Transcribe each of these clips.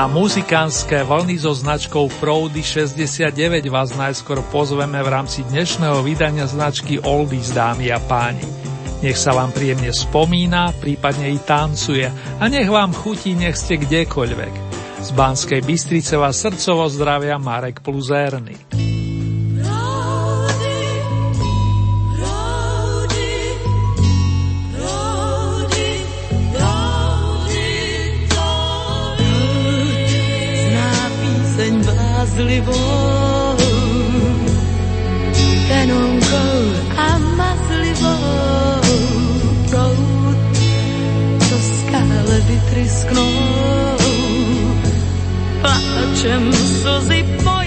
Na muzikánske vlny so značkou Proudy 69 vás najskôr pozveme v rámci dnešného vydania značky Oldies, dámy a páni. Nech sa vám príjemne spomína, prípadne i tancuje a nech vám chutí, nech ste kdekoľvek. Z Banskej Bystrice vás srdcovo zdravia Marek Pluzérny. mazlivou, tenonkou a mazlivou prout, co skále vytrysknou, pláčem slzy pojednou.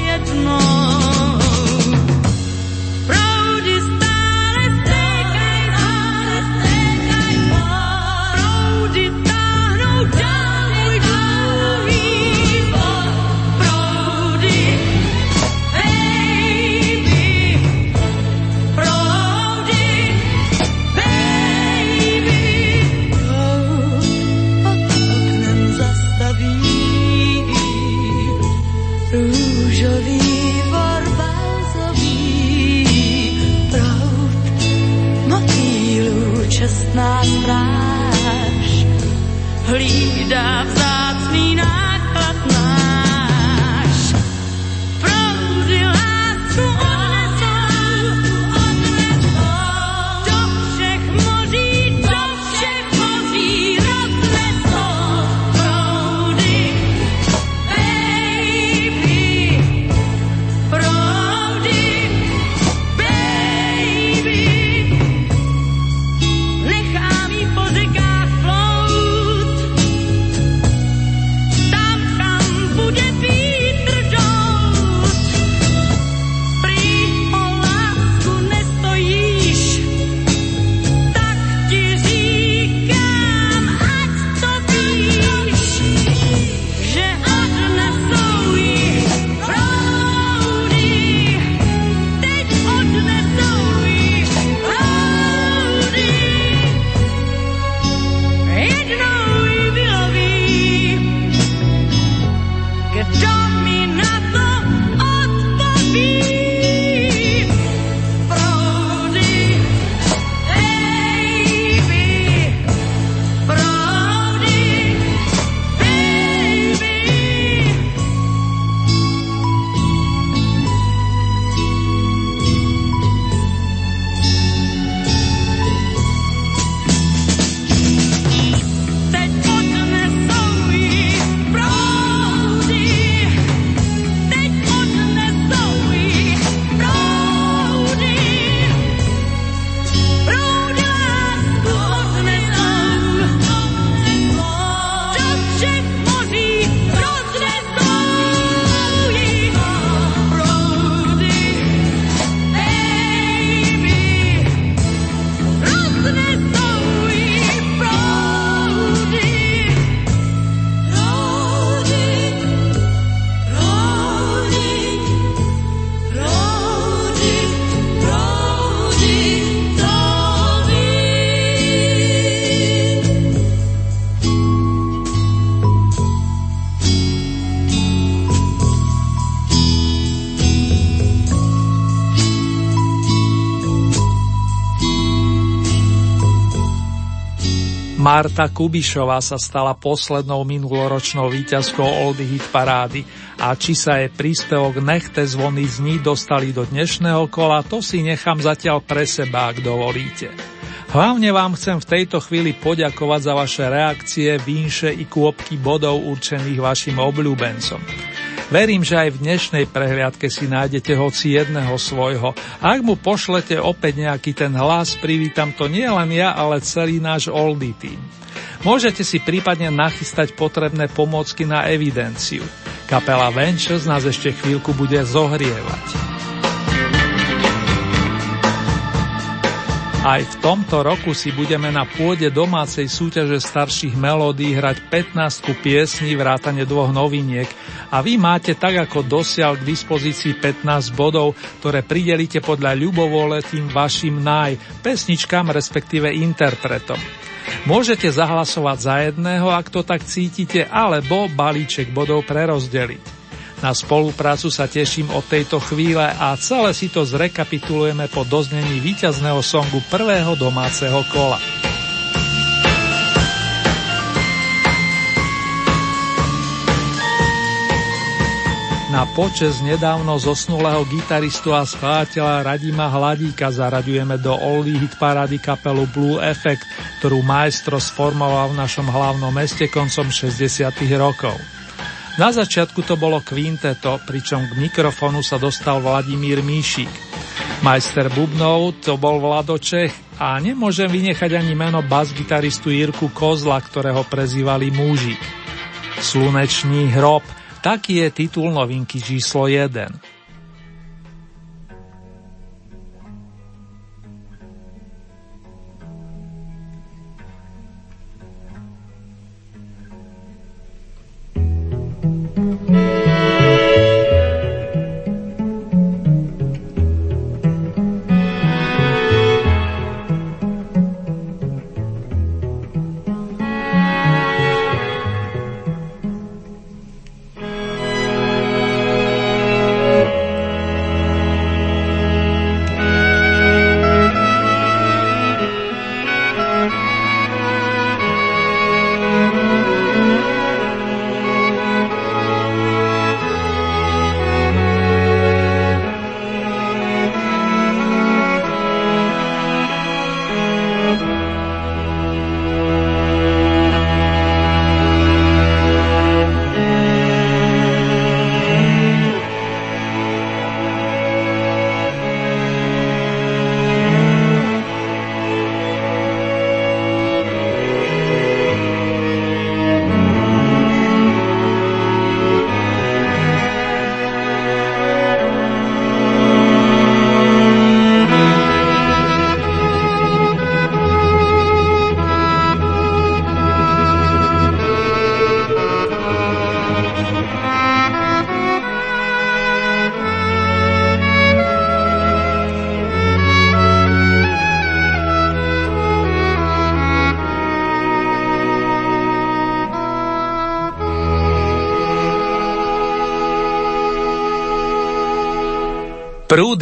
jobs Marta Kubišová sa stala poslednou minuloročnou víťazkou Oldy Hit parády a či sa jej príspevok Nechte zvony zní dostali do dnešného kola, to si nechám zatiaľ pre seba, ak dovolíte. Hlavne vám chcem v tejto chvíli poďakovať za vaše reakcie, vínše i kôpky bodov určených vašim obľúbencom. Verím, že aj v dnešnej prehliadke si nájdete hoci jedného svojho. Ak mu pošlete opäť nejaký ten hlas, privítam to nie len ja, ale celý náš Oldy team. Môžete si prípadne nachystať potrebné pomôcky na evidenciu. Kapela Ventures nás ešte chvíľku bude zohrievať. Aj v tomto roku si budeme na pôde domácej súťaže starších melódií hrať 15 piesní vrátane dvoch noviniek a vy máte tak ako dosiaľ k dispozícii 15 bodov, ktoré pridelíte podľa ľubovole tým vašim naj, pesničkám respektíve interpretom. Môžete zahlasovať za jedného, ak to tak cítite, alebo balíček bodov prerozdeliť. Na spoluprácu sa teším od tejto chvíle a celé si to zrekapitulujeme po doznení víťazného songu prvého domáceho kola. Na počes nedávno zosnulého gitaristu a skladateľa Radima Hladíka zaraďujeme do Oldie hit parády kapelu Blue Effect, ktorú maestro sformoval v našom hlavnom meste koncom 60. rokov. Na začiatku to bolo kvinteto, pričom k mikrofonu sa dostal Vladimír Míšik. Majster Bubnov to bol Vlado Čech a nemôžem vynechať ani meno bas-gitaristu Jirku Kozla, ktorého prezývali Múžik. Slunečný hrob, taký je titul novinky číslo 1.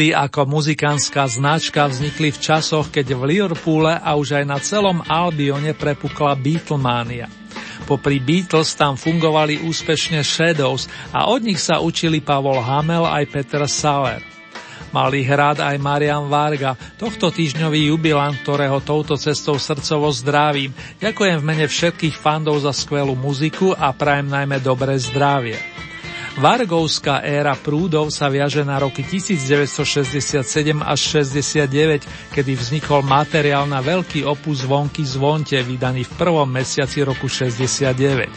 Prúdy ako muzikánska značka vznikli v časoch, keď v Liverpoole a už aj na celom Albione prepukla Beatlemania. Popri Beatles tam fungovali úspešne Shadows a od nich sa učili Pavol Hamel aj Peter Saller. Mali hrad aj Marian Varga, tohto týždňový jubilant, ktorého touto cestou srdcovo zdravím. Ďakujem v mene všetkých fandov za skvelú muziku a prajem najmä dobré zdravie. Vargovská éra prúdov sa viaže na roky 1967 až 69, kedy vznikol materiál na veľký opus Zvonky zvonte, vydaný v prvom mesiaci roku 69.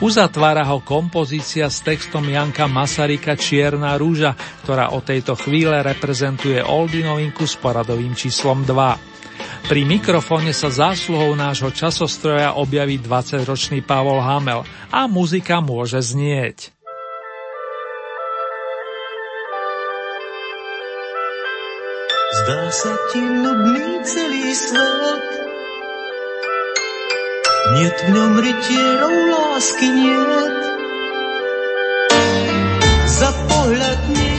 Uzatvára ho kompozícia s textom Janka Masarika Čierna rúža, ktorá o tejto chvíle reprezentuje Oldy novinku s poradovým číslom 2. Pri mikrofóne sa zásluhou nášho časostroja objaví 20-ročný Pavol Hamel a muzika môže znieť. Zdá sa ti nudný celý svet. Niet v ňom rytierov lásky, niet. Za pohľad nikto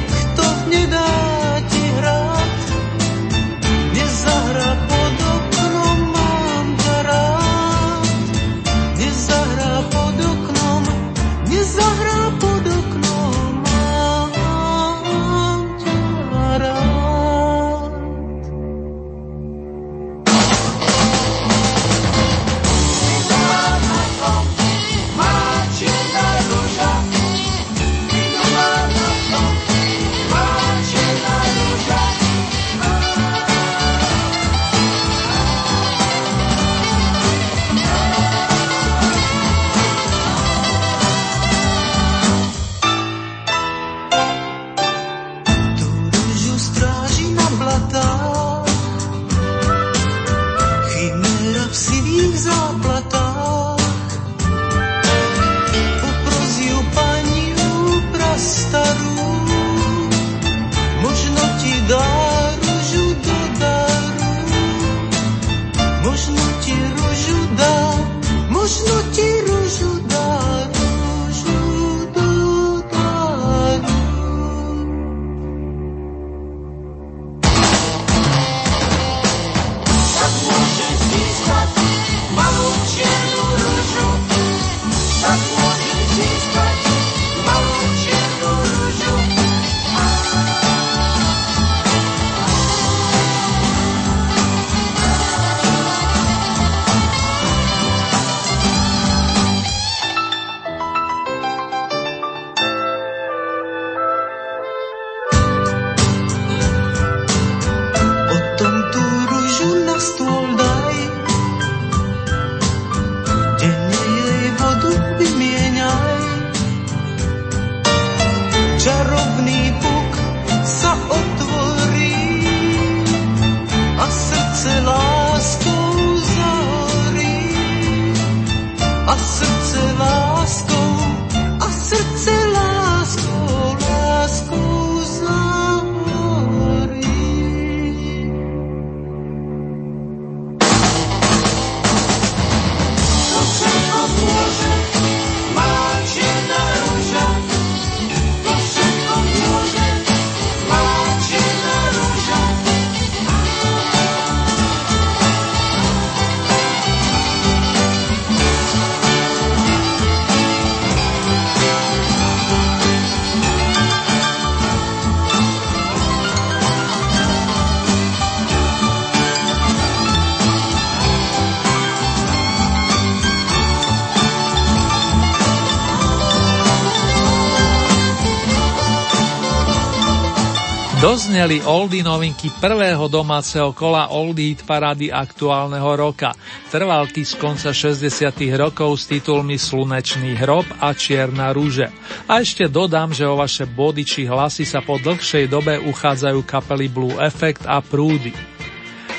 Dozneli oldy novinky prvého domáceho kola Oldie Hit parády aktuálneho roka. Trvalky z konca 60 rokov s titulmi Slunečný hrob a Čierna rúže. A ešte dodám, že o vaše body či hlasy sa po dlhšej dobe uchádzajú kapely Blue Effect a Prúdy.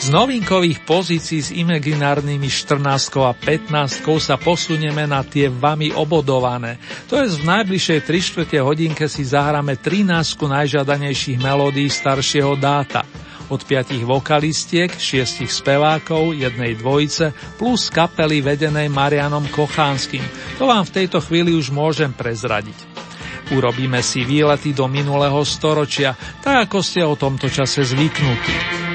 Z novinkových pozícií s imaginárnymi 14 a 15 sa posunieme na tie vami obodované. To je v najbližšej 3 čtvrte hodinke si zahráme 13 najžiadanejších melódií staršieho dáta. Od piatich vokalistiek, šiestich spevákov, jednej dvojice plus kapely vedenej Marianom Kochánskym. To vám v tejto chvíli už môžem prezradiť. Urobíme si výlety do minulého storočia, tak ako ste o tomto čase zvyknutí.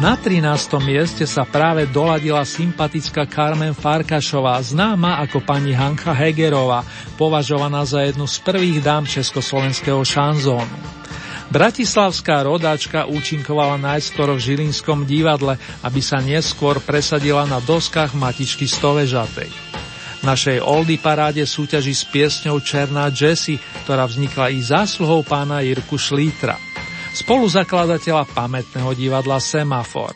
Na 13. mieste sa práve doladila sympatická Carmen Farkašová, známa ako pani Hanka Hegerová, považovaná za jednu z prvých dám československého šanzónu. Bratislavská rodáčka účinkovala najskôr v Žilinskom divadle, aby sa neskôr presadila na doskách matičky Stovežatej. V našej Oldy paráde súťaží s piesňou Černá Jessie, ktorá vznikla i zásluhou pána Jirku Šlítra spoluzakladateľa pamätného divadla Semafor.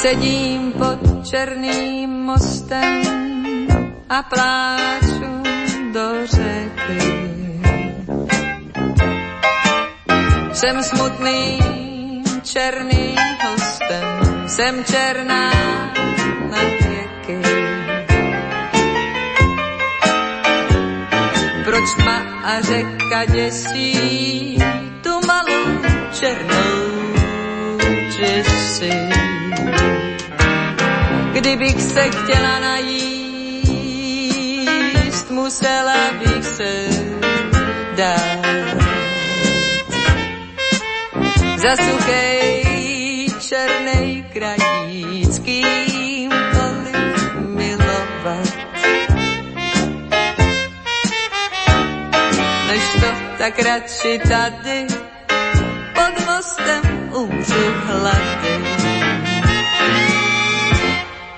Sedím pod černým mostem a pláču do řeky. Jsem smutným černým hostem, jsem černá na. Proč tma a řeka děsí tu malou černou Jessi? Kdybych se chtěla najíst, musela bych se dát. Za suchej tak radši tady pod mostem umřu hlady.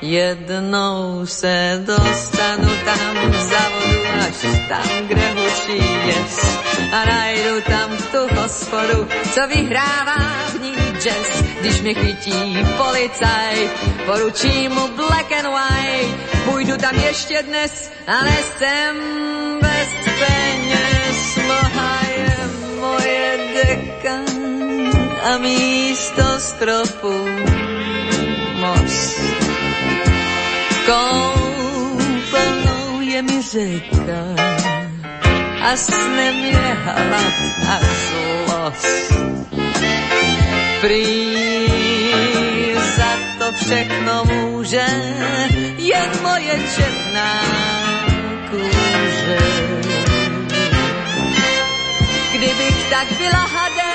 Jednou se dostanu tam za vodu, až tam, kde hučí jes. A najdu tam tu hospodu, co vyhrává v ní jazz. Když mě chytí policaj, poručím mu black and white. Půjdu tam ještě dnes, ale jsem bez peněz. A místo stropu most. Koupelnou je mi řeka a snem je hlad a zlost. Prý za to všechno může jen moje černá kůže. Kdybych tak byla hadem,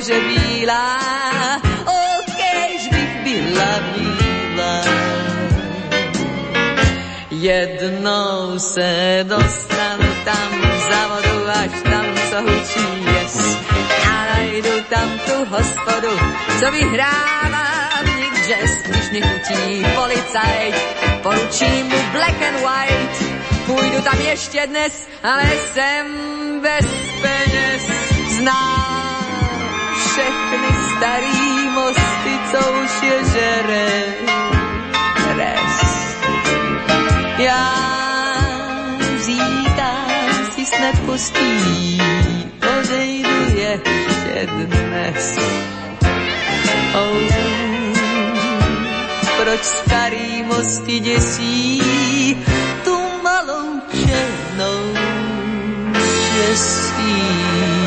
bože bílá, okejž bych byla bílá. Jednou se dostanu tam za vodu, až tam, co hučí jes. A najdu tam tu hospodu, co vyhrává v jazz, když mě chutí policajt. Poručím mu black and white, půjdu tam ještě dnes, ale jsem bez peněz. Znám všechny starý mosty, co už je žere. Res. Já říkám si snad pustí, odejdu ještě dnes. Oh, proč starý mosty děsí tu malou černou šestí?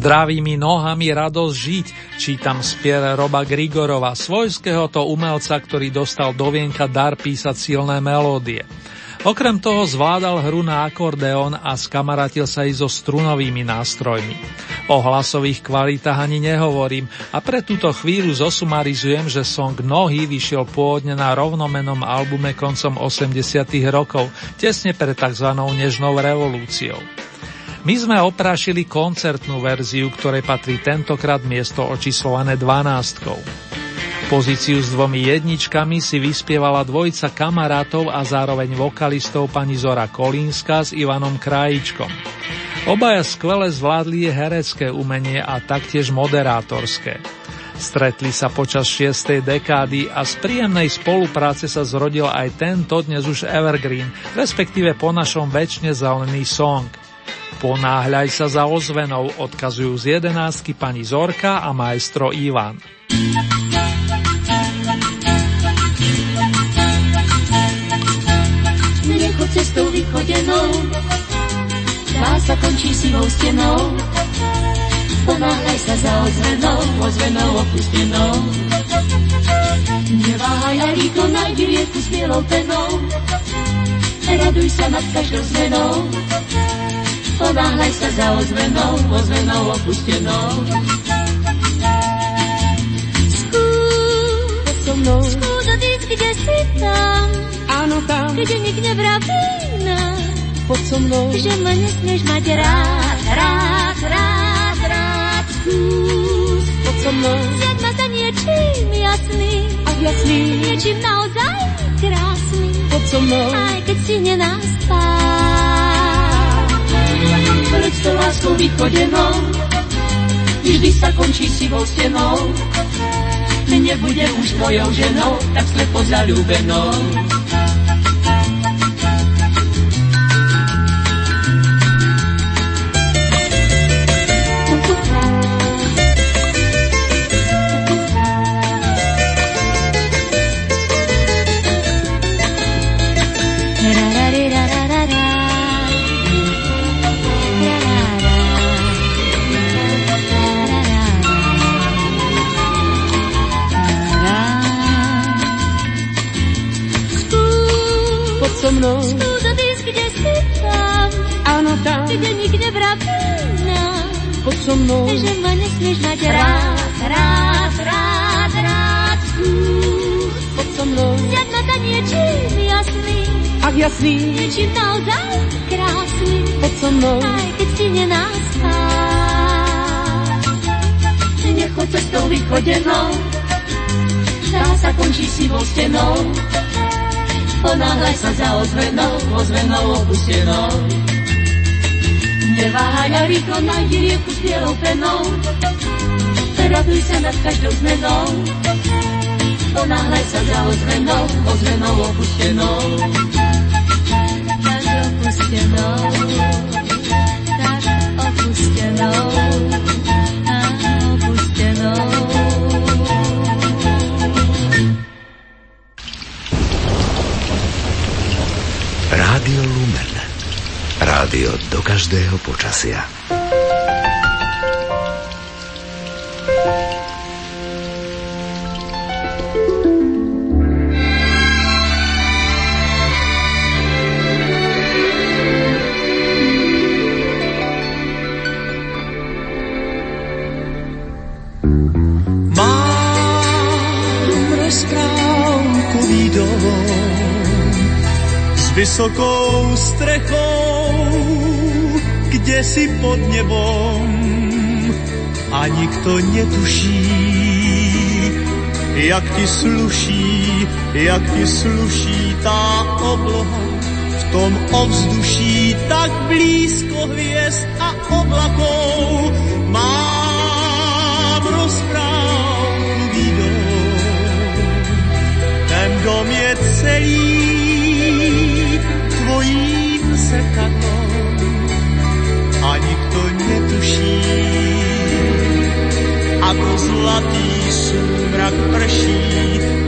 Zdravými nohami radosť žiť, čítam spier Roba Grigorova, svojského to umelca, ktorý dostal do vienka dar písať silné melódie. Okrem toho zvládal hru na akordeón a skamarátil sa i so strunovými nástrojmi. O hlasových kvalitách ani nehovorím a pre túto chvíľu zosumarizujem, že song Nohy vyšiel pôvodne na rovnomenom albume koncom 80 rokov, tesne pred tzv. nežnou revolúciou. My sme oprášili koncertnú verziu, ktorej patrí tentokrát miesto očíslované dvanástkou. Pozíciu s dvomi jedničkami si vyspievala dvojica kamarátov a zároveň vokalistov pani Zora Kolínska s Ivanom Krajičkom. Obaja skvele zvládli herecké umenie a taktiež moderátorské. Stretli sa počas 6. dekády a z príjemnej spolupráce sa zrodil aj tento dnes už evergreen, respektíve po našom väčšine zelený song – Ponáhľaj sa za ozvenou, odkazujú z jedenásky pani Zorka a majstro Ivan. Nechod cestou vychodenou, sa končí sivou stenou. Ponáhľaj sa za ozvenou, ozvenou opustenou. Neváhaj a rýchlo nájdi rieku s bielou penou. Raduj sa nad každou zmenou ponáhľaj sa za ozvenou, ozvenou opustenou. Skús, so mnou, skús odísť, kde si tam, áno tam, kde nik nevraví nám. Poď so mnou, že ma nesmieš mať rád, rád, rád, rád. Skús, poď so mnou, zjaď ma za niečím jasný, a jasný, niečím naozaj krásny. Poď so mnou, aj keď si nenáspáš pred to láskou vychodenou, vždy sa končí sivou stenou. Nebude už tvojou ženou, tak slepo zalúbenou. So mnou. Že ma nesmieš mať rád, rád, rád, rád. Poď so mnou. Zjad ma za niečím jasný. Ach jasný. Niečím naozaj krásny. Poď so mnou. Aj keď si nenáspá. Nechoď cestou vychodenou. Dá sa končí vo stenou. Ponáhľaj sa za ozvenou, ozvenou opustenou. Neváhaj a rýchlo nájdi rieku s bielou penou. Raduj sa nad každou zmenou. Ponáhľaj sa za ozvenou, ozvenou opustenou. Tak opustenou, tak opustenou. Rádio do každého počasia. vysokou strechou kde si pod nebom a nikto netuší, jak ti sluší, jak ti sluší tá obloha v tom ovzduší tak blízko hviezd a oblakov. Mám rozprávku dom, ten dom je celý tvojím sekatom Ako zlatý súmrak prší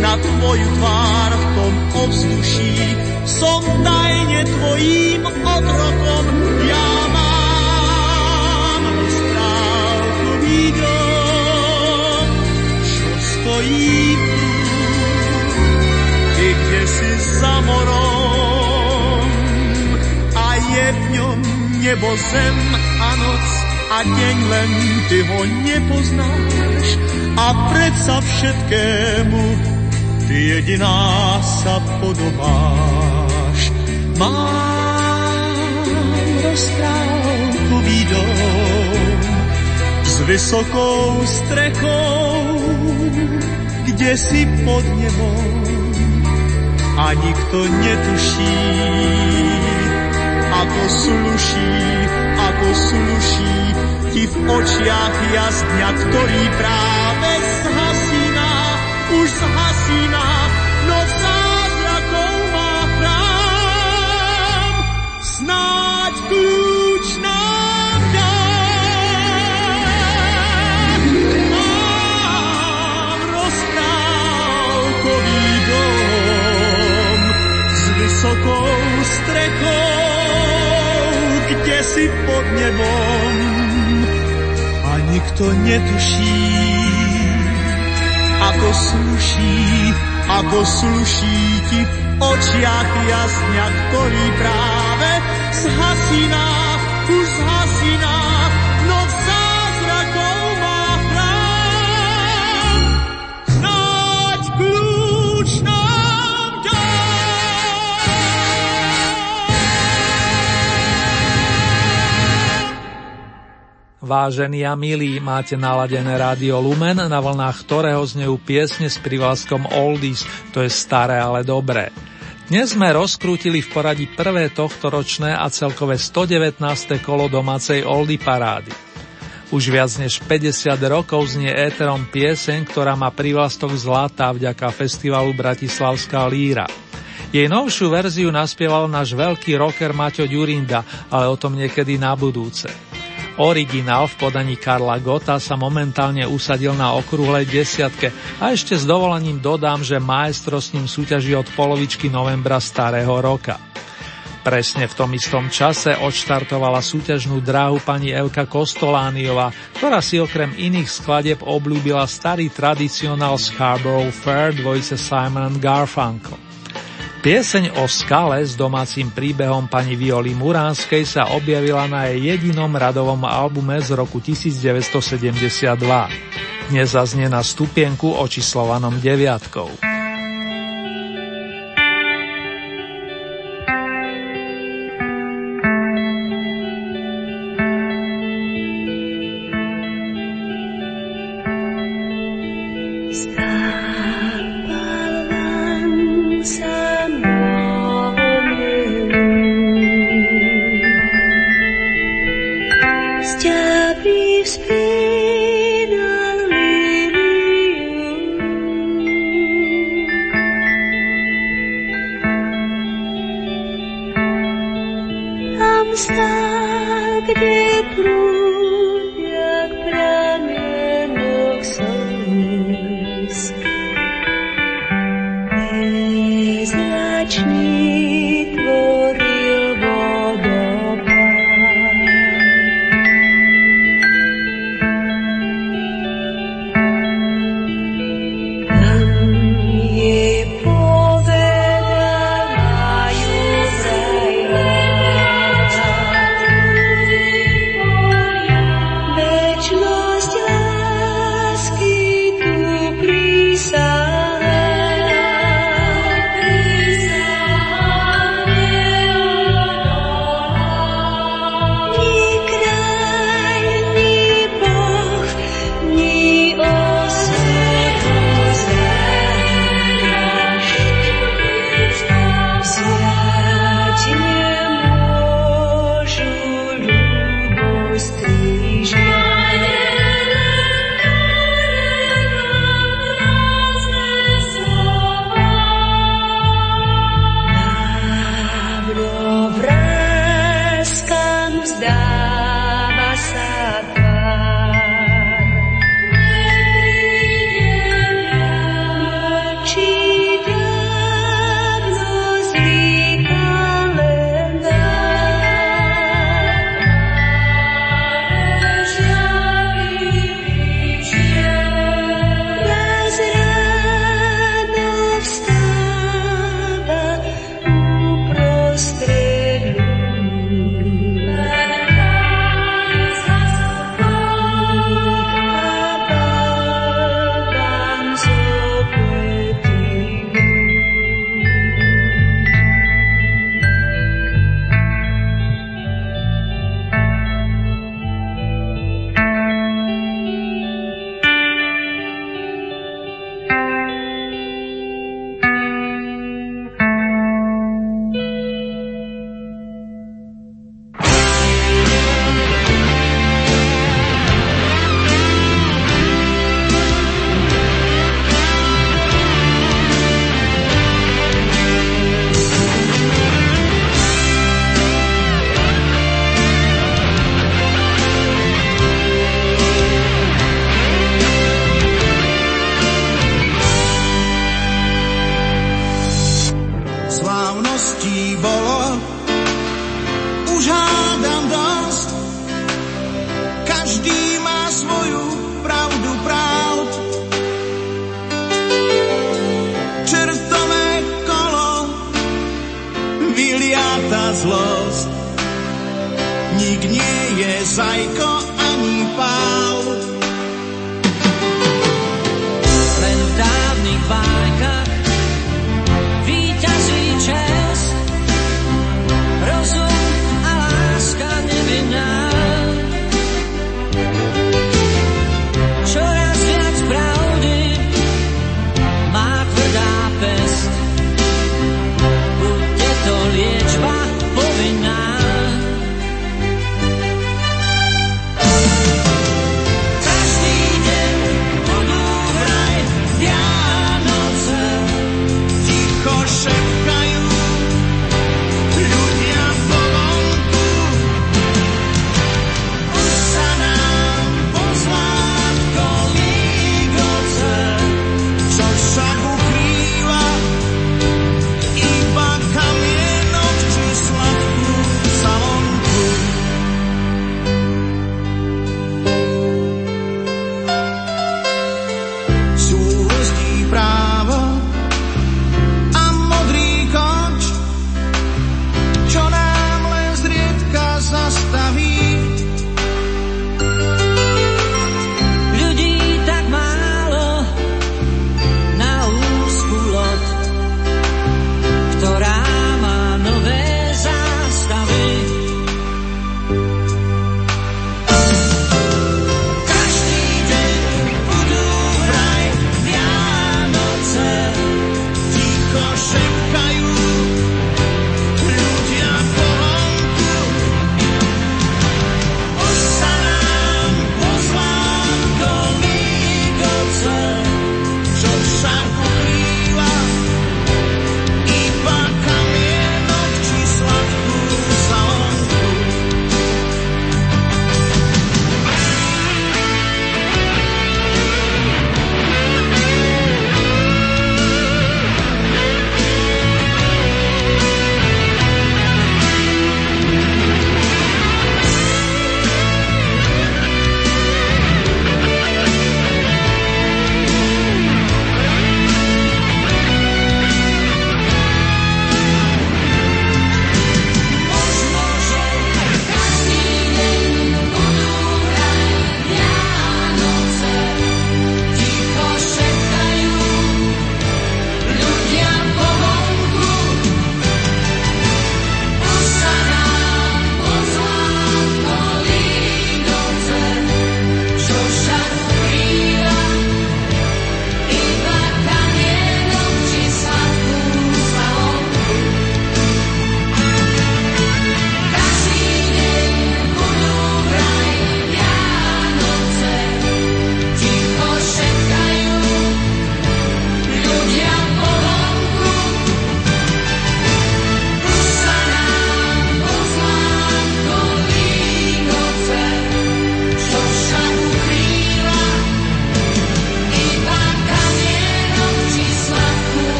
na tvoju tvár v tom ovzduší. Som tajne tvojím otrokom, ja mám strávku vígo, čo stojí tu, ty kde si za morom a je v ňom nebo zem a deň len ty ho nepoznáš a predsa všetkému ty jediná sa podobáš. Mám rozprávkový dom s vysokou strechou, kde si pod nebom a nikto netuší, ako sluší, ako sluší ti v očiach jasňa, ktorý práve zhasíná, už zhasíná, no zázrakov má chrám. Snáď kľúč nám. Mám rozprávkový dom s vysokou strechou, si pod nebom a nikto netuší, ako sluší, ako sluší ti v očiach jasňa, ktorý práve zhasíná, už Vážení a milí, máte naladené rádio Lumen, na vlnách ktorého znejú piesne s privlaskom Oldies, to je staré, ale dobré. Dnes sme rozkrútili v poradí prvé tohto ročné a celkové 119. kolo domácej Oldie parády. Už viac než 50 rokov znie éterom pieseň, ktorá má privlastok zlatá vďaka festivalu Bratislavská líra. Jej novšiu verziu naspieval náš veľký rocker Maťo Ďurinda, ale o tom niekedy na budúce. Originál v podaní Karla Gota sa momentálne usadil na okrúhlej desiatke a ešte s dovolením dodám, že maestro s ním súťaží od polovičky novembra starého roka. Presne v tom istom čase odštartovala súťažnú dráhu pani Evka Kostolániová, ktorá si okrem iných skladeb obľúbila starý tradicionál Scarborough Fair dvojice Simon Garfunkel. Pieseň o skale s domácim príbehom pani Violi Muránskej sa objavila na jej jedinom radovom albume z roku 1972. Dnes zaznie na stupienku očíslovanom deviatkou.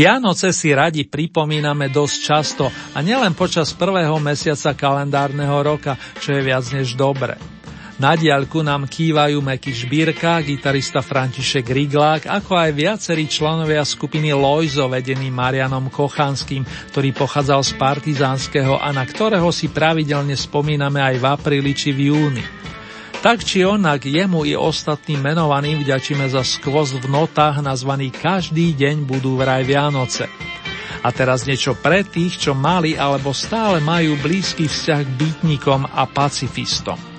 Vianoce si radi pripomíname dosť často a nielen počas prvého mesiaca kalendárneho roka, čo je viac než dobre. Na diaľku nám kývajú Meky Žbírka, gitarista František Riglák, ako aj viacerí členovia skupiny Lojzo vedený Marianom Kochanským, ktorý pochádzal z Partizánskeho a na ktorého si pravidelne spomíname aj v apríli či v júni. Tak či onak jemu i ostatným menovaným vďačíme za skvost v notách nazvaný Každý deň budú vraj Vianoce. A teraz niečo pre tých, čo mali alebo stále majú blízky vzťah k bytníkom a pacifistom.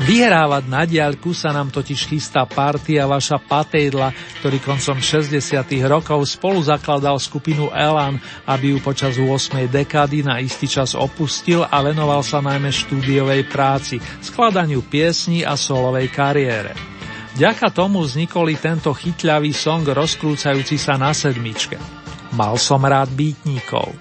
Vyhrávať na diaľku sa nám totiž chystá partia vaša Patejdla, ktorý koncom 60. rokov spolu zakladal skupinu Elan, aby ju počas 8. dekády na istý čas opustil a venoval sa najmä štúdiovej práci, skladaniu piesní a solovej kariére. Vďaka tomu vznikol i tento chytľavý song rozkrúcajúci sa na sedmičke. Mal som rád býtníkov.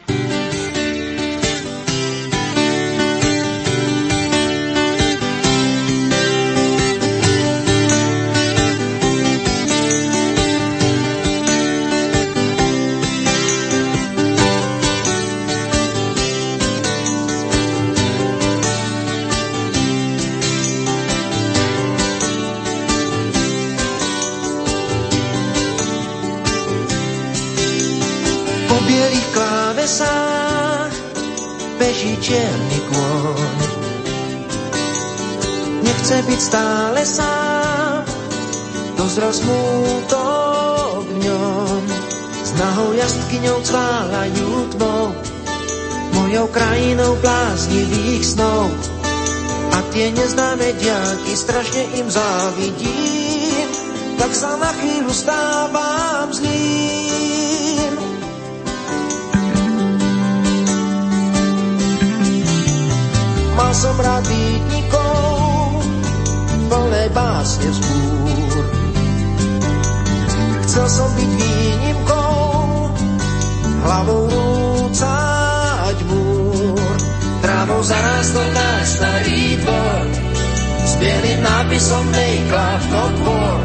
Krajinou bláznivých snov. A tie neznáme diaky strašne im závidím, tak sa na chvíľu stávam zlým. Mal som rád bytnikov, plné básne vzbúr. Chcel som byť výnimkou, hlavou rúcať Trávou zarástol náš starý dvor, s bielým nápisom Not War.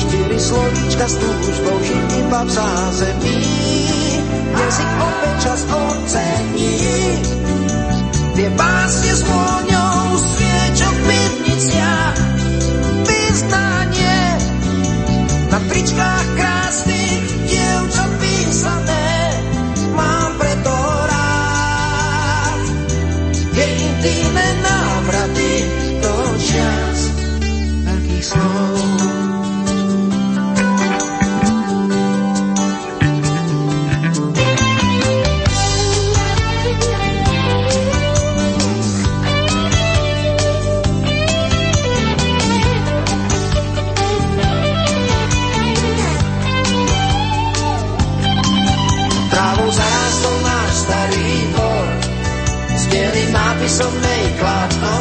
Štyri slovíčka s túžbou žiť iba v zázemí, jazyk opäť čas ocení. Tie básne s vôňou sviečok v pivniciach, vyznanie na tričkách krásnych intimné návraty do čas veľkých slov. Bielým nápisom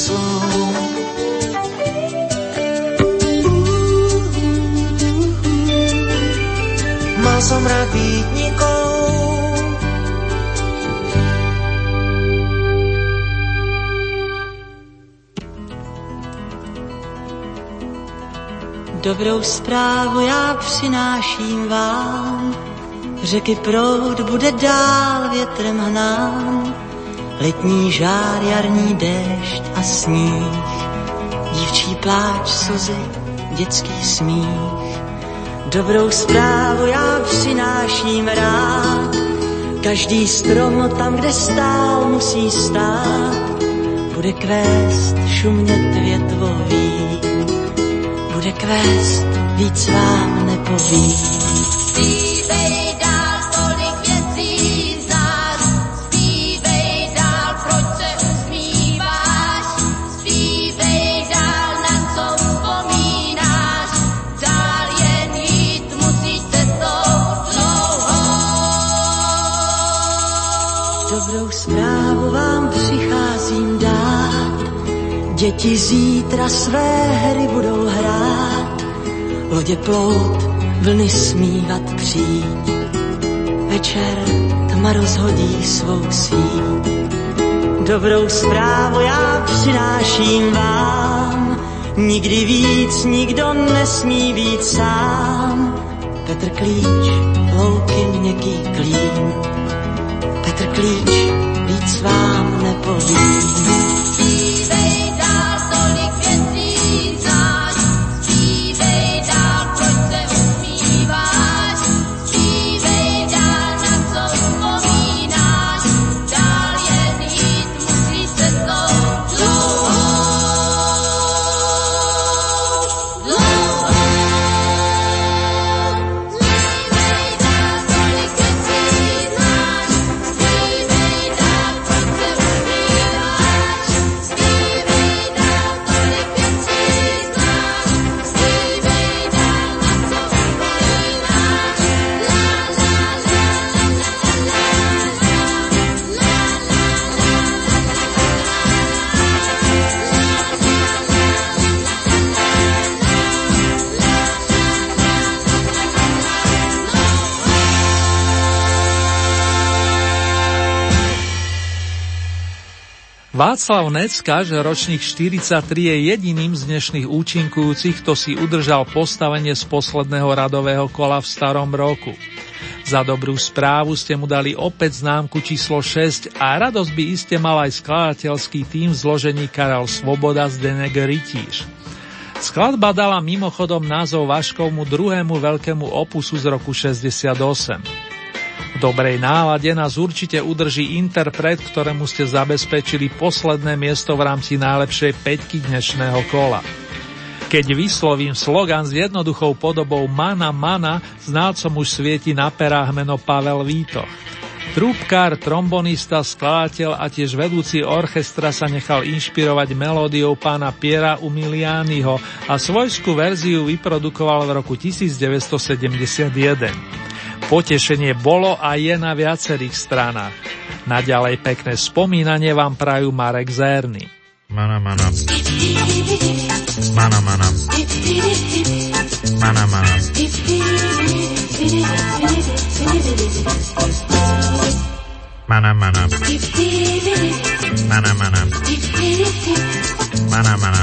veľkých slov. Mal som rád bytnikov, Dobrou zprávu já přináším vám, řeky proud bude dál větrem hnán, letní žár, jarní déšť a sníh, dívčí pláč, slzy, dětský smích. Dobrou zprávu já přináším rád, každý strom tam, kde stál, musí stát, bude kvést šumět větvový bude kvést, víc vám nepovím. Děti zítra své hry budou hrát, lodě plout, vlny smívat přijít. Večer tma rozhodí svou síť. Dobrou zprávu já přináším vám, nikdy víc nikdo nesmí být sám. Petr Klíč, louky měkký klín, Petr Klíč, víc vám nepovím. Václav Neckaž, ročník 43, je jediným z dnešných účinkujúcich, kto si udržal postavenie z posledného radového kola v starom roku. Za dobrú správu ste mu dali opäť známku číslo 6 a radosť by iste mal aj skladateľský tým v zložení Karel Svoboda z Denek Rytíž. Skladba dala mimochodom názov Vaškovmu druhému veľkému opusu z roku 68. Dobrej nálade nás určite udrží interpret, ktorému ste zabezpečili posledné miesto v rámci najlepšej peťky dnešného kola. Keď vyslovím slogan s jednoduchou podobou Mana Mana, znalcom už svieti na perách meno Pavel Vítoch. Trúbkár, trombonista, skladateľ a tiež vedúci orchestra sa nechal inšpirovať melódiou pána Piera Umiliányho a svojskú verziu vyprodukoval v roku 1971. Potešenie bolo a je na viacerých stranách. Naďalej pekné spomínanie vám prajú Marek Zérny. Mana, mana. Mana, mana. Mana, mana. Mana, mana. Mana, mana. Mana, mana.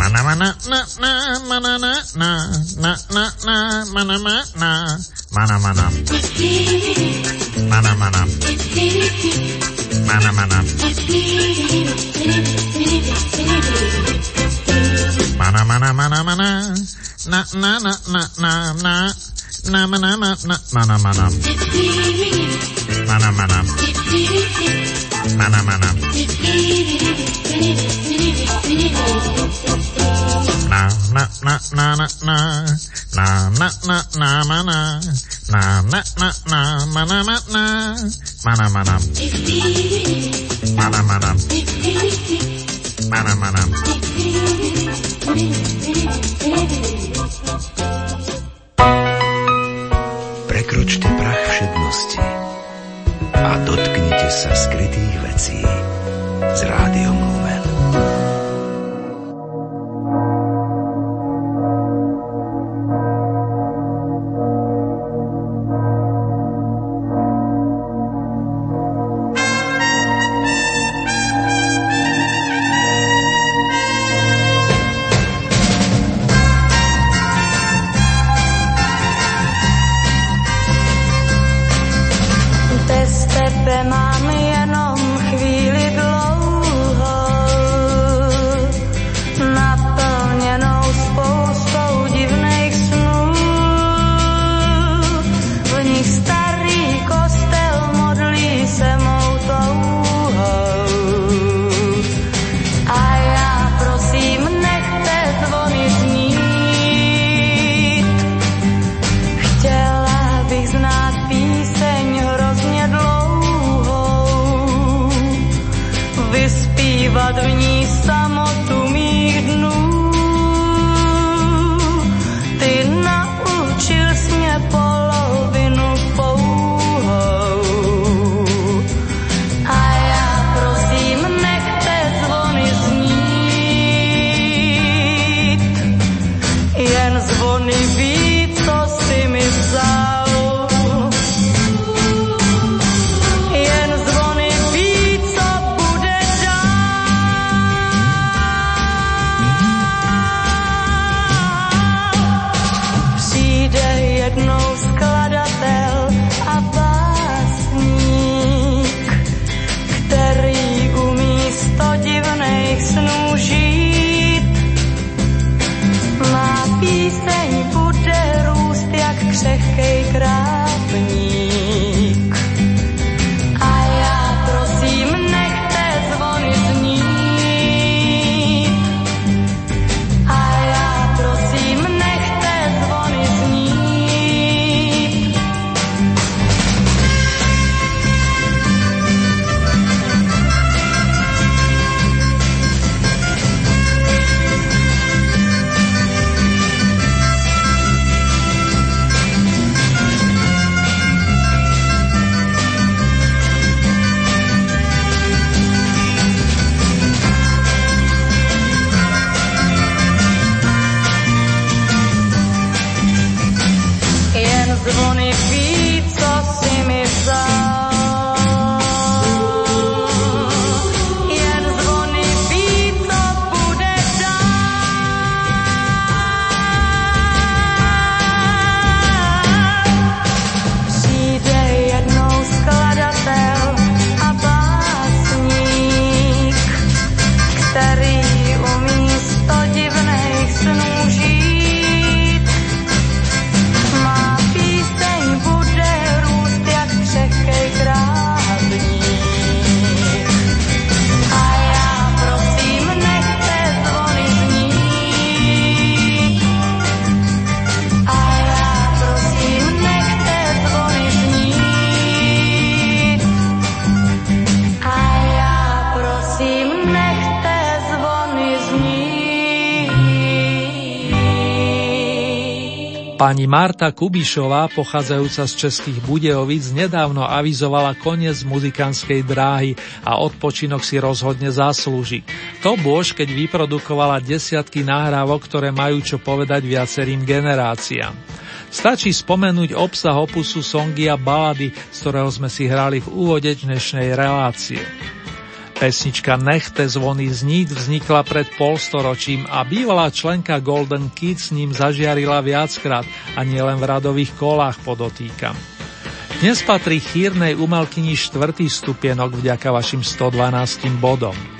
Mana mana na na mana na na na na mana mana mana mana. Manamana. Manamana. Mana mana na na na na na na na na na na na na na na na mana na na na na na na na na na na na mana na na na na mana mana mana mana mana mana mana mana Prekročte prach všednosti a dotknite sa skrytých vecí s rádiom Pani Marta Kubišová, pochádzajúca z českých Budejovic, nedávno avizovala koniec muzikánskej dráhy a odpočinok si rozhodne zaslúži. To bož, keď vyprodukovala desiatky nahrávok, ktoré majú čo povedať viacerým generáciám. Stačí spomenúť obsah opusu songy a balady, z ktorého sme si hrali v úvode dnešnej relácie. Pesnička Nechte zvony zníť vznikla pred polstoročím a bývalá členka Golden Kids s ním zažiarila viackrát a nielen v radových kolách podotýkam. Dnes patrí chýrnej umelkyni štvrtý stupienok vďaka vašim 112 bodom.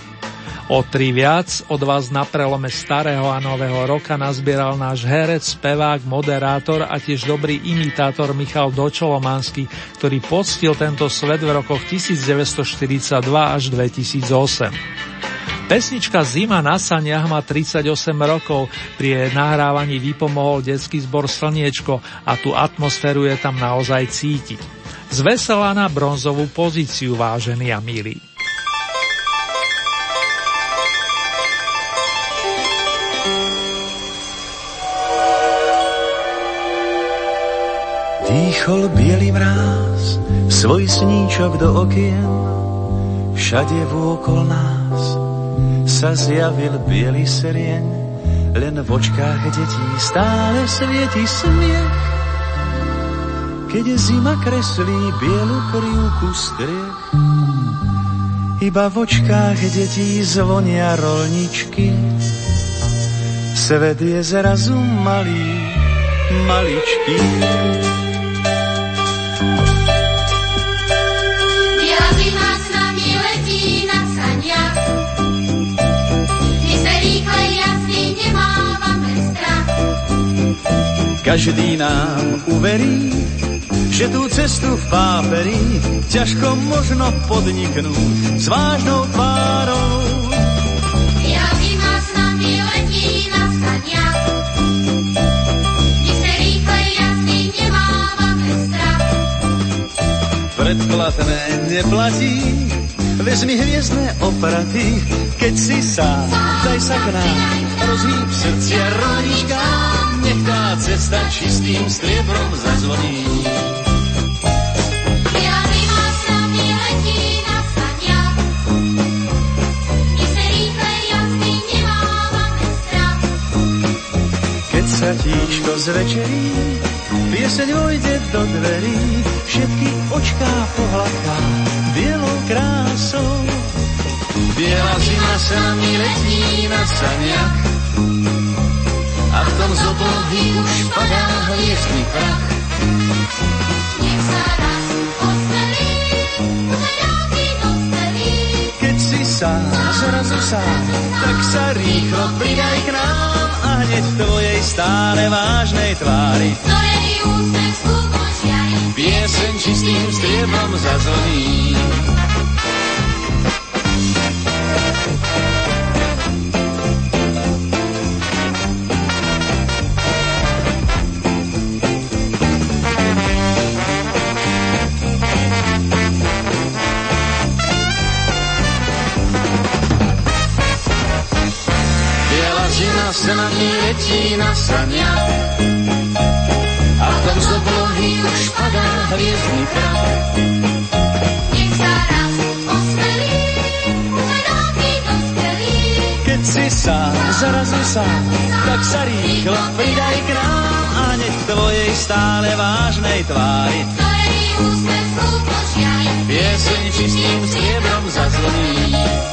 O tri viac od vás na prelome starého a nového roka nazbieral náš herec, spevák, moderátor a tiež dobrý imitátor Michal Dočolomanský, ktorý poctil tento svet v rokoch 1942 až 2008. Pesnička Zima na saniach má 38 rokov, pri jej nahrávaní vypomohol detský zbor Slniečko a tú atmosféru je tam naozaj cítiť. Zvesela na bronzovú pozíciu, vážení a milí. Dýchol bielý mráz, svoj sníčok do okien, všade vôkol nás sa zjavil biely serieň, len v očkách detí stále svieti smiech. Keď zima kreslí bielu krivku striech, iba v očkách detí zvonia rolničky. Svet je zrazu malý, maličký. Každý nám uverí, že tú cestu v páperi ťažko možno podniknúť s vážnou tvárou. Predplatné neplatí, vezmi hviezdne opraty, keď si sám, daj sa k nám, rozhýb srdcia rodičkám nech tá cesta čistým striebrom zazvoní. Keď sa tíško zvečerí, pieseň vojde do dverí, všetky očká pohľadká bielou krásou. Biela zima sa mi letí na saniach, a v tom z oblohy už padá hviezdny prach. Nech sa raz. Keď si sám, zrazu sám, tak sa rýchlo pridaj k nám a hneď v tvojej stále vážnej tvári. Zorený úsmev skúpo žiari, pieseň čistým striebrom zazvoní. sa na ní letí na sania. Tom z oblohy už padá hviezdny prach. Nech sa raz osmelí. Keď si sám, zrazu sám, tak sa rýchlo pridaj k nám a nech v tvojej stále vážnej tvári. Zorený úsmev skúpo žiari, Pieseň čistým striebrom zazvoní.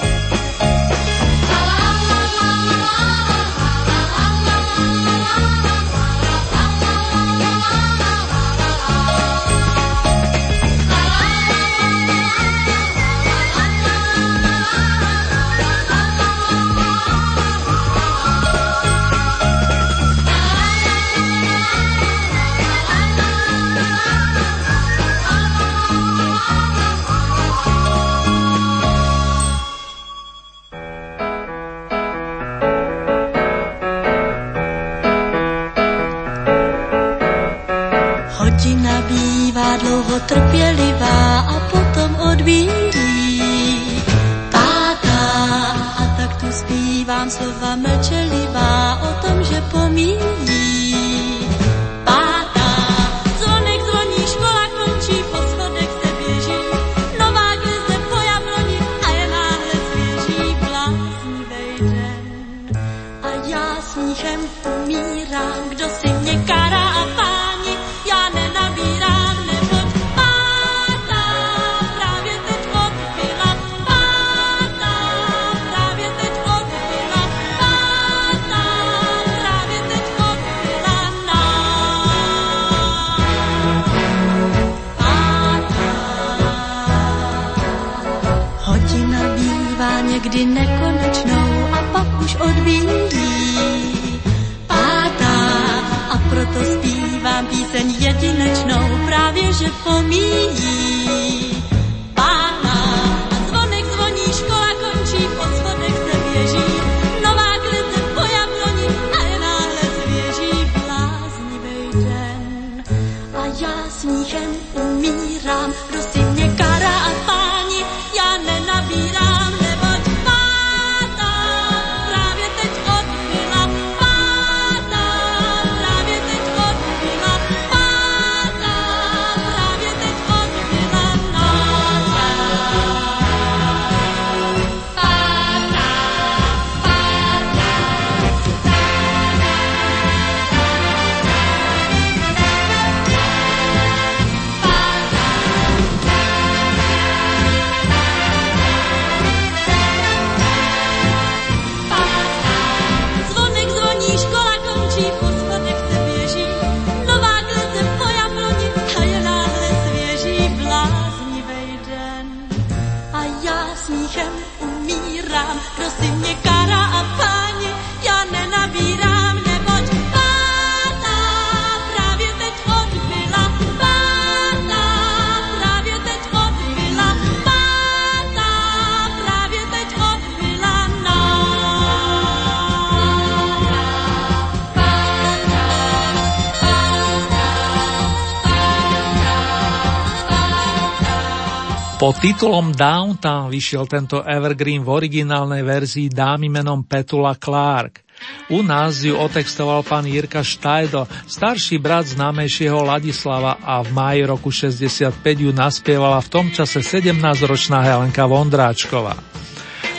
Pod titulom Downtown vyšiel tento evergreen v originálnej verzii dámy menom Petula Clark. U nás ju otextoval pán Jirka Štajdl, starší brat známejšieho Ladislava a v máji roku 65 ju naspievala v tom čase 17-ročná Helenka Vondráčková.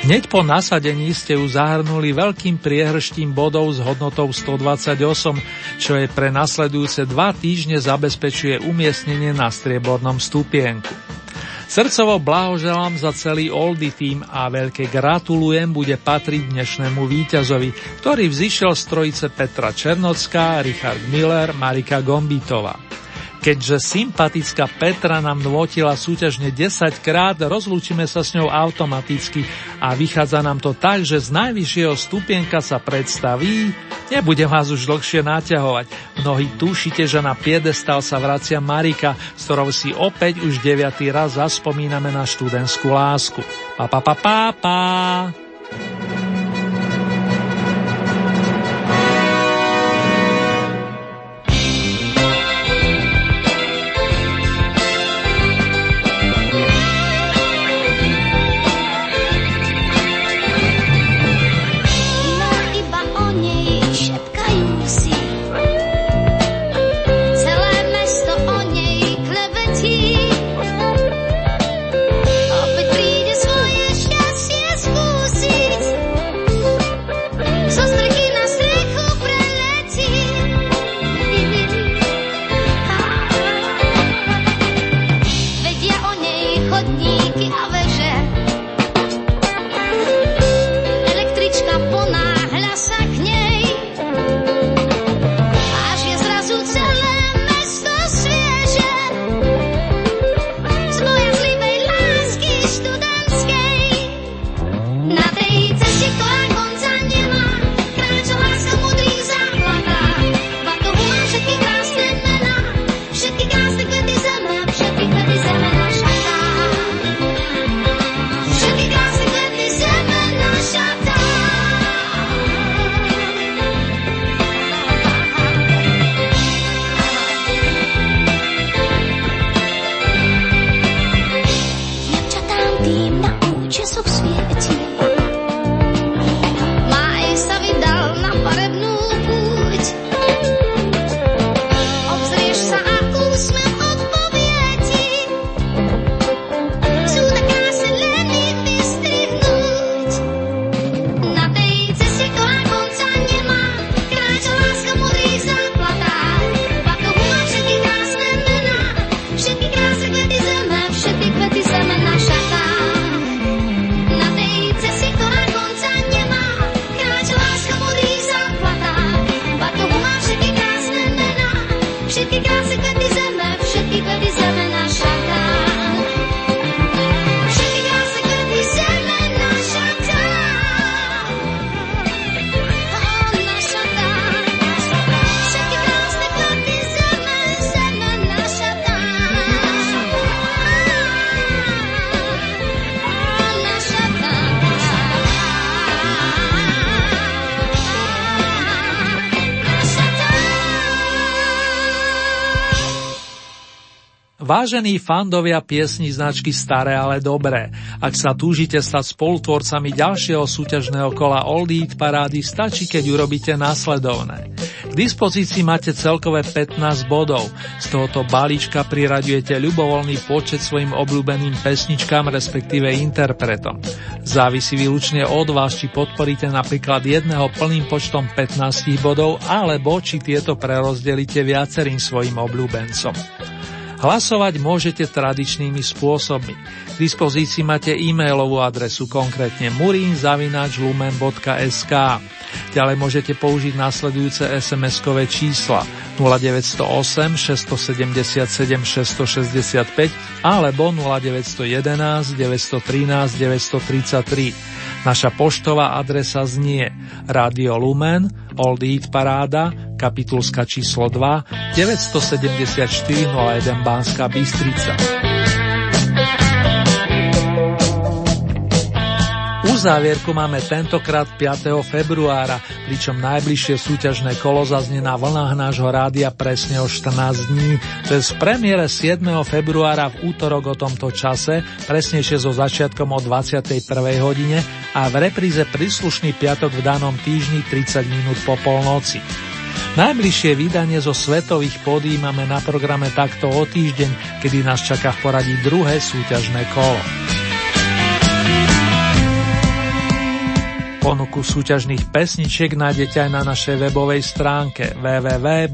Hneď po nasadení ste ju zahrnuli veľkým priehrštím bodov s hodnotou 128, čo jej pre nasledujúce dva týždne zabezpečuje umiestnenie na striebornom stupienku. Srdcovo blahoželám za celý Oldy tým a veľké gratulujem bude patriť dnešnému víťazovi, ktorý vzýšiel z trojice Petra Černocká, Richard Miller, Marika Gombitová. Keďže sympatická Petra nám nvotila súťažne 10 krát, rozlúčime sa s ňou automaticky a vychádza nám to tak, že z najvyššieho stupienka sa predstaví, nebudem vás už dlhšie naťahovať. Mnohí tušite, že na piedestal sa vracia Marika, s ktorou si opäť už deviatý raz zaspomíname na študentskú lásku. Pa pa pa pa pa. Vážení fandovia piesní značky Staré, ale dobré, ak sa túžite stať spolutvorcami ďalšieho súťažného kola Old Eat parády, stačí, keď urobíte následovné. K dispozícii máte celkové 15 bodov. Z tohoto balíčka priraďujete ľubovoľný počet svojim obľúbeným pesničkám, respektíve interpretom. Závisí výlučne od vás, či podporíte napríklad jedného plným počtom 15 bodov, alebo či tieto prerozdelíte viacerým svojim obľúbencom. Hlasovať môžete tradičnými spôsobmi. K dispozícii máte e-mailovú adresu, konkrétne murinzavinačlumen.sk. Ďalej môžete použiť následujúce SMS-kové čísla 0908 677 665 alebo 0911 913 933. Naša poštová adresa znie Radio Lumen, Old Eat Paráda, kapitulska číslo 2, 974 01 Banská Bystrica. Uzávierku máme tentokrát 5. februára, pričom najbližšie súťažné kolo zaznie na vlnách nášho rádia presne o 14 dní. To je z premiére 7. februára v útorok o tomto čase, presnejšie so začiatkom o 21. hodine a v repríze príslušný piatok v danom týždni 30 minút po polnoci. Najbližšie vydanie zo svetových podí máme na programe takto o týždeň, kedy nás čaká v poradí druhé súťažné kolo. Ponuku súťažných pesničiek nájdete aj na našej webovej stránke www.lumen.sk.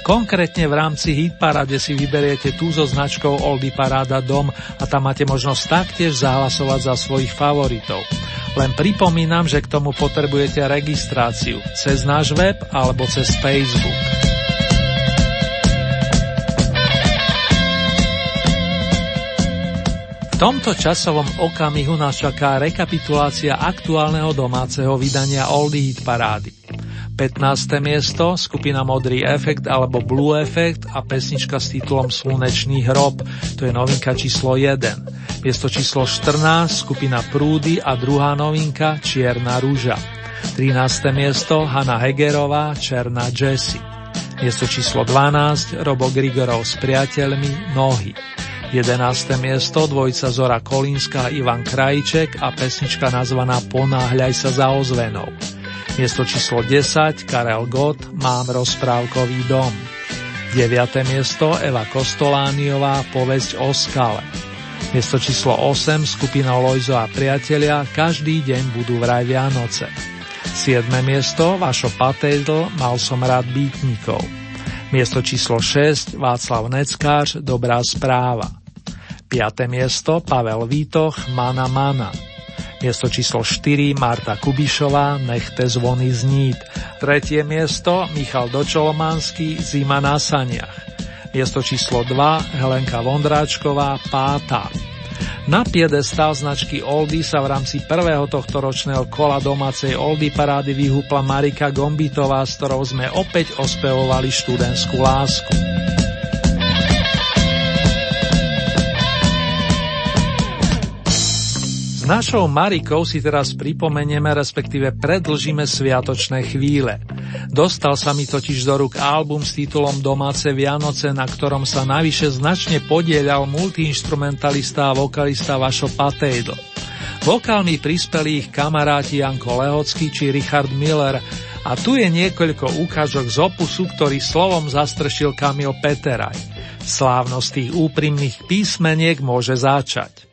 Konkrétne v rámci Hitparade si vyberiete tú so značkou Oldy Paráda Dom a tam máte možnosť taktiež zahlasovať za svojich favoritov. Len pripomínam, že k tomu potrebujete registráciu cez náš web alebo cez Facebook. V tomto časovom okamihu nás čaká rekapitulácia aktuálneho domáceho vydania Oldie Hit parády. 15. miesto, skupina Modrý efekt alebo Blue efekt a pesnička s titulom Slunečný hrob, to je novinka číslo 1. Miesto číslo 14, skupina Prúdy a druhá novinka Čierna rúža. 13. miesto, Hanna Hegerová, Černá Jessie. Miesto číslo 12, Robo Grigorov s priateľmi Nohy. 11. miesto dvojica Zora Kolínska Ivan Krajček a pesnička nazvaná Ponáhľaj sa za ozvenou. Miesto číslo 10 Karel Gott Mám rozprávkový dom. 9. miesto Eva Kostolániová Povesť o skale. Miesto číslo 8 skupina Lojzo a priatelia Každý deň budú vraj Vianoce. 7. miesto Vašo Patejdl Mal som rád býtnikov. Miesto číslo 6 Václav Neckář Dobrá správa. 5. miesto Pavel Vítoch Mana Mana. Miesto číslo 4 Marta Kubišová Nechte zvony znít. Tretie miesto Michal Dočolomanský Zima na saniach. Miesto číslo 2 Helenka Vondráčková Páta. Na piedestal značky Oldy sa v rámci prvého tohto ročného kola domácej Oldy parády vyhúpla Marika Gombitová, s ktorou sme opäť ospevovali študentskú lásku. Našou Marikou si teraz pripomenieme, respektíve predlžíme sviatočné chvíle. Dostal sa mi totiž do rúk album s titulom Domáce Vianoce, na ktorom sa navyše značne podielal multiinstrumentalista a vokalista Vašo Patejdl. Vokálmi prispeli ich kamaráti Janko Lehocký či Richard Miller a tu je niekoľko ukážok z opusu, ktorý slovom zastrešil Kamil Peteraj. Slávnosť tých úprimných písmeniek môže začať.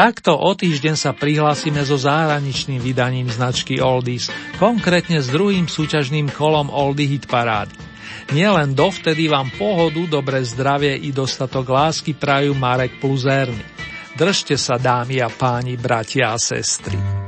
Takto o týždeň sa prihlásime so zahraničným vydaním značky Oldies, konkrétne s druhým súťažným kolom Oldie Hit Parády. Nielen dovtedy vám pohodu, dobré zdravie i dostatok lásky prajú Marek plus Erny. Držte sa dámy a páni, bratia a sestry.